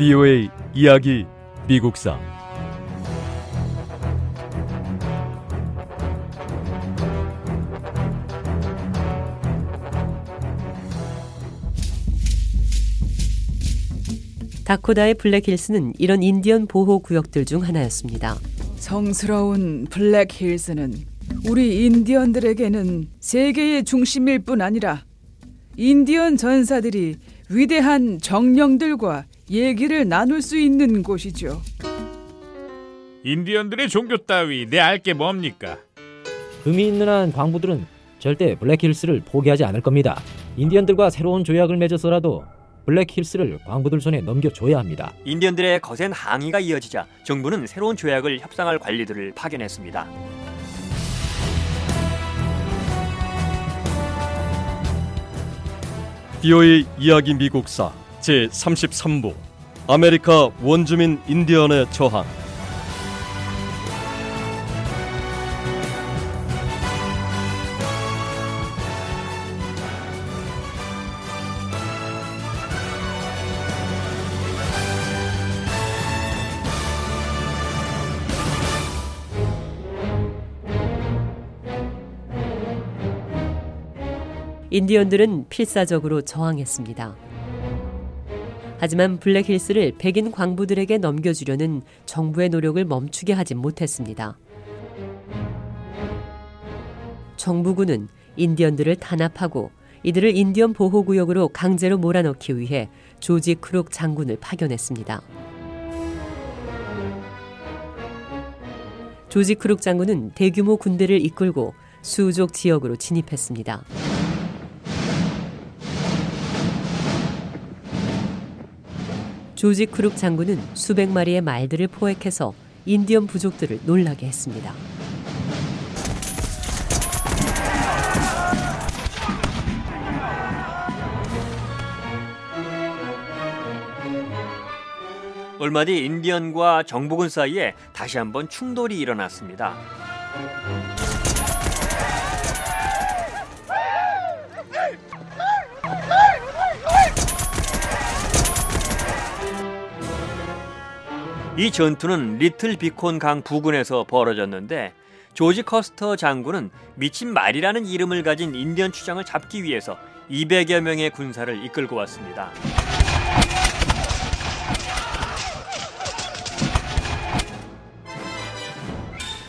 VOA 이야기 미국사 다코다의 블랙힐스는 이런 인디언 보호 구역들 중 하나였습니다. 성스러운 블랙힐스는 우리 인디언들에게는 세계의 중심일 뿐 아니라 인디언 전사들이 위대한 정령들과 얘기를 나눌 수 있는 곳이죠. 인디언들의 종교 따위 내 알게 뭡니까? 금이 있는 한 광부들은 절대 블랙힐스를 포기하지 않을 겁니다. 인디언들과 새로운 조약을 맺어서라도 블랙힐스를 광부들 손에 넘겨줘야 합니다. 인디언들의 거센 항의가 이어지자 정부는 새로운 조약을 협상할 관리들을 파견했습니다. VOA 이야기 미국사 제 33부 아메리카 원주민 인디언의 저항 인디언들은 필사적으로 저항했습니다. 하지만 블랙힐스를 백인 광부들에게 넘겨주려는 정부의 노력을 멈추게 하진 못했습니다. 정부군은 인디언들을 탄압하고 이들을 인디언 보호구역으로 강제로 몰아넣기 위해 조지 크룩 장군을 파견했습니다. 조지 크룩 장군은 대규모 군대를 이끌고 수족 지역으로 진입했습니다. 조지 크룩 장군은 수백 마리의 말들을 포획해서 인디언 부족들을 놀라게 했습니다. 얼마 뒤 인디언과 정부군 사이에 다시 한번 충돌이 일어났습니다. 이 전투는 리틀 비콘 강 부근에서 벌어졌는데 조지 커스터 장군은 미친 말이라는 이름을 가진 인디언 추장을 잡기 위해서 200여 명의 군사를 이끌고 왔습니다.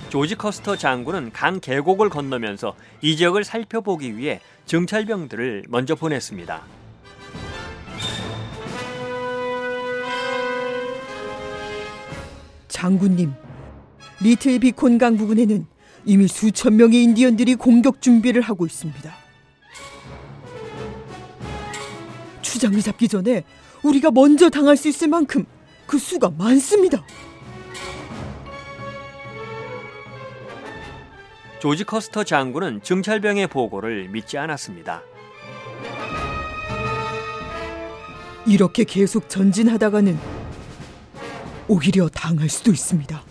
조지 커스터 장군은 강 계곡을 건너면서 이 지역을 살펴보기 위해 정찰병들을 먼저 보냈습니다. 장군님, 리틀 비콘 강 부근에는 이미 수천 명의 인디언들이 공격 준비를 하고 있습니다. 추장을 잡기 전에 우리가 먼저 당할 수 있을 만큼 그 수가 많습니다. 조지 커스터 장군은 정찰병의 보고를 믿지 않았습니다. 이렇게 계속 전진하다가는 오히려 당할 수도 있습니다.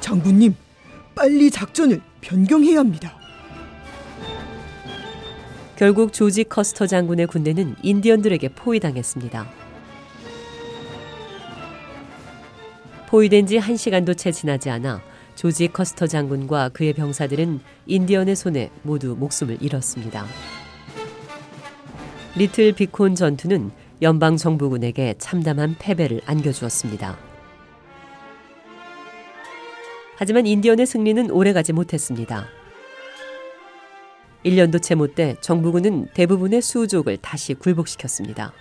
장군님, 빨리 작전을 변경해야 합니다. 결국 조지 커스터 장군의 군대는 인디언들에게 포위당했습니다. 포위된 지 한시간도채 지나지 않아 조지 커스터 장군과 그의 병사들은 인디언의 손에 모두 목숨을 잃었습니다. 리틀 비콘 전투는 연방 정부군에게 참담한 패배를 안겨주었습니다. 하지만 인디언의 승리는 오래가지 못했습니다. 1년도 채 못돼 정부군은 대부분의 수족을 다시 굴복시켰습니다.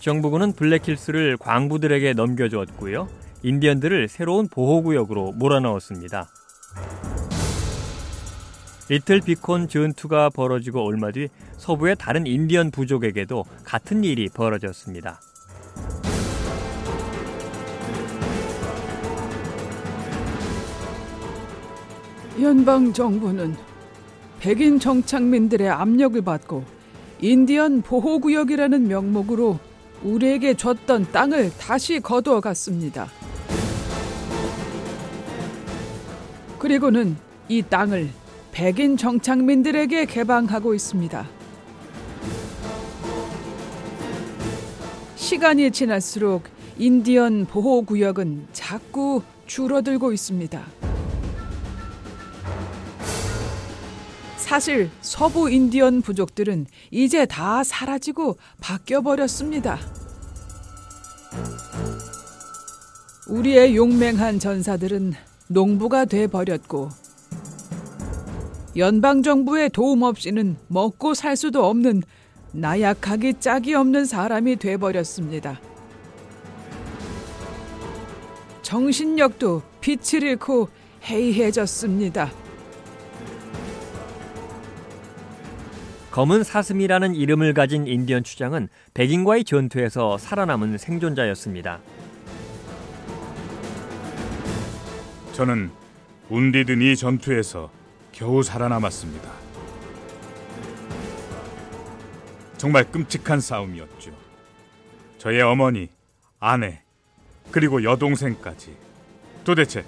정부군은 블랙힐스를 광부들에게 넘겨주었고요. 인디언들을 새로운 보호구역으로 몰아넣었습니다. 리틀 비콘 전투가 벌어지고 얼마 뒤 서부의 다른 인디언 부족에게도 같은 일이 벌어졌습니다. 연방 정부는 백인 정착민들의 압력을 받고 인디언 보호구역이라는 명목으로 우리에게 줬던 땅을 다시 거두어 갔습니다. 그리고는 이 땅을 백인 정착민들에게 개방하고 있습니다. 시간이 지날수록 인디언 보호구역은 자꾸 줄어들고 있습니다. 사실 서부 인디언 부족들은 이제 다 사라지고 바뀌어 버렸습니다. 우리의 용맹한 전사들은 농부가 돼 버렸고 연방 정부의 도움 없이는 먹고 살 수도 없는 나약하기 짝이 없는 사람이 돼 버렸습니다. 정신력도 빛을 잃고 해이해졌습니다. 검은 사슴이라는 이름을 가진 인디언 추장은 백인과의 전투에서 살아남은 생존자였습니다. 저는 운디든 이 전투에서 겨우 살아남았습니다. 정말 끔찍한 싸움이었죠. 저의 어머니, 아내, 그리고 여동생까지 도대체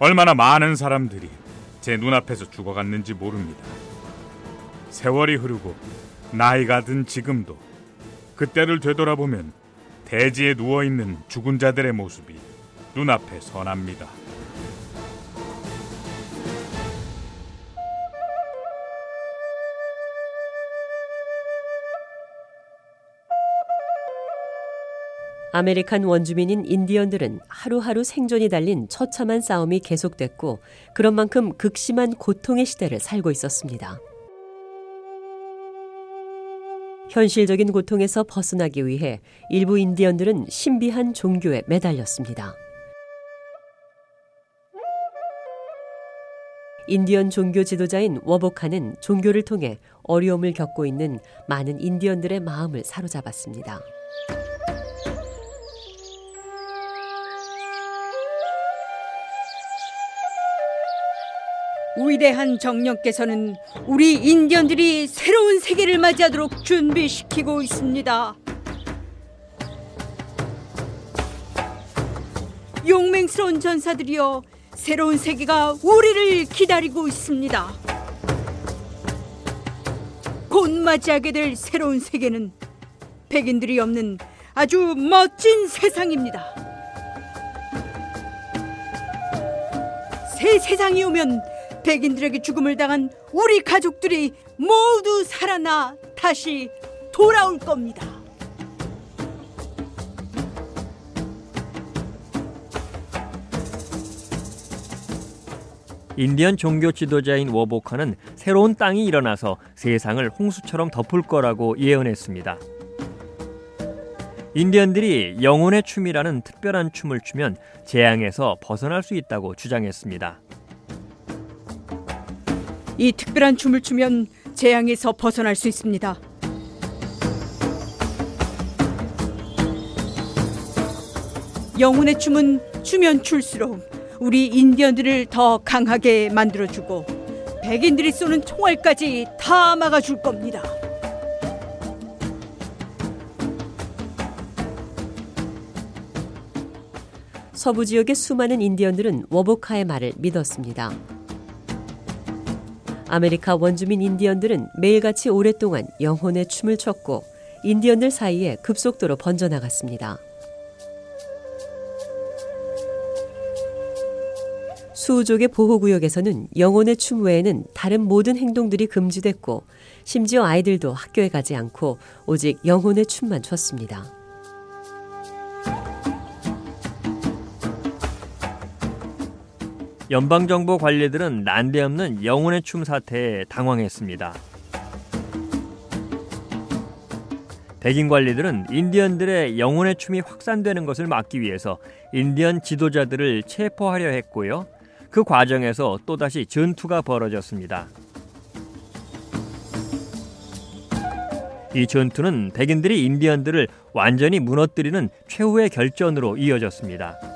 얼마나 많은 사람들이 제 눈앞에서 죽어갔는지 모릅니다. 세월이 흐르고 나이가 든 지금도 그때를 되돌아보면 대지에 누워 있는 죽은 자들의 모습이 눈앞에 선합니다. 아메리칸 원주민인 인디언들은 하루하루 생존이 달린 처참한 싸움이 계속됐고 그런 만큼 극심한 고통의 시대를 살고 있었습니다. 현실적인 고통에서 벗어나기 위해 일부 인디언들은 신비한 종교에 매달렸습니다. 인디언 종교 지도자인 워보카는 종교를 통해 어려움을 겪고 있는 많은 인디언들의 마음을 사로잡았습니다. 위대한 정령께서는 우리 인디언들이 새로운 세계를 맞이하도록 준비시키고 있습니다. 용맹스러운 전사들이여 새로운 세계가 우리를 기다리고 있습니다. 곧 맞이하게 될 새로운 세계는 백인들이 없는 아주 멋진 세상입니다. 새 세상이 오면 백인들에게 죽음을 당한 우리 가족들이 모두 살아나 다시 돌아올 겁니다. 인디언 종교 지도자인 워보카는 새로운 땅이 일어나서 세상을 홍수처럼 덮을 거라고 예언했습니다. 인디언들이 영혼의 춤이라는 특별한 춤을 추면 재앙에서 벗어날 수 있다고 주장했습니다. 이 특별한 춤을 추면 재앙에서 벗어날 수 있습니다. 영혼의 춤은 추면 출수록 우리 인디언들을 더 강하게 만들어주고 백인들이 쏘는 총알까지 다 막아줄 겁니다. 서부 지역의 수많은 인디언들은 워보카의 말을 믿었습니다. 아메리카 원주민 인디언들은 매일같이 오랫동안 영혼의 춤을 췄고 인디언들 사이에 급속도로 번져나갔습니다. 수족의 보호구역에서는 영혼의 춤 외에는 다른 모든 행동들이 금지됐고 심지어 아이들도 학교에 가지 않고 오직 영혼의 춤만 췄습니다. 연방정부 관리들은 난데없는 영혼의 춤 사태에 당황했습니다. 백인 관리들은 인디언들의 영혼의 춤이 확산되는 것을 막기 위해서 인디언 지도자들을 체포하려 했고요. 그 과정에서 또다시 전투가 벌어졌습니다. 이 전투는 백인들이 인디언들을 완전히 무너뜨리는 최후의 결전으로 이어졌습니다.